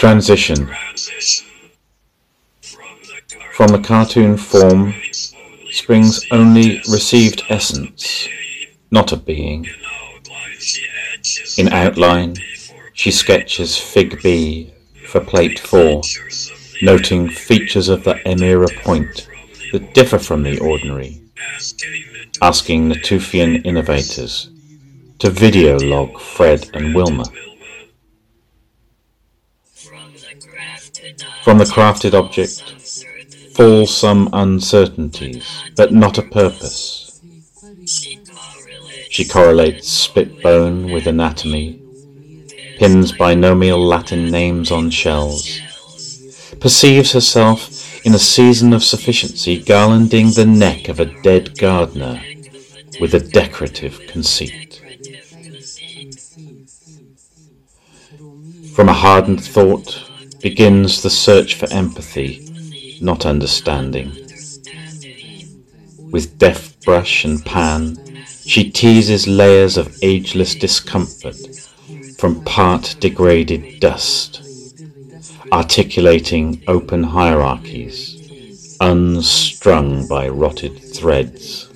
Transition From the cartoon form springs only received essence, not a being. In outline, she sketches Fig B for plate 4, noting features of the Emireh point that differ from the ordinary, asking Natufian innovators to video log Fred and Wilma. From the crafted object fall some uncertainties, but not a purpose. She correlates split bone with anatomy, pins binomial Latin names on shells, perceives herself in a season of sufficiency garlanding the neck of a dead gardener with a decorative conceit. From a hardened thought begins the search for empathy, not understanding. With deft brush and pan, she teases layers of ageless discomfort from part degraded dust, articulating open hierarchies, unstrung by rotted threads.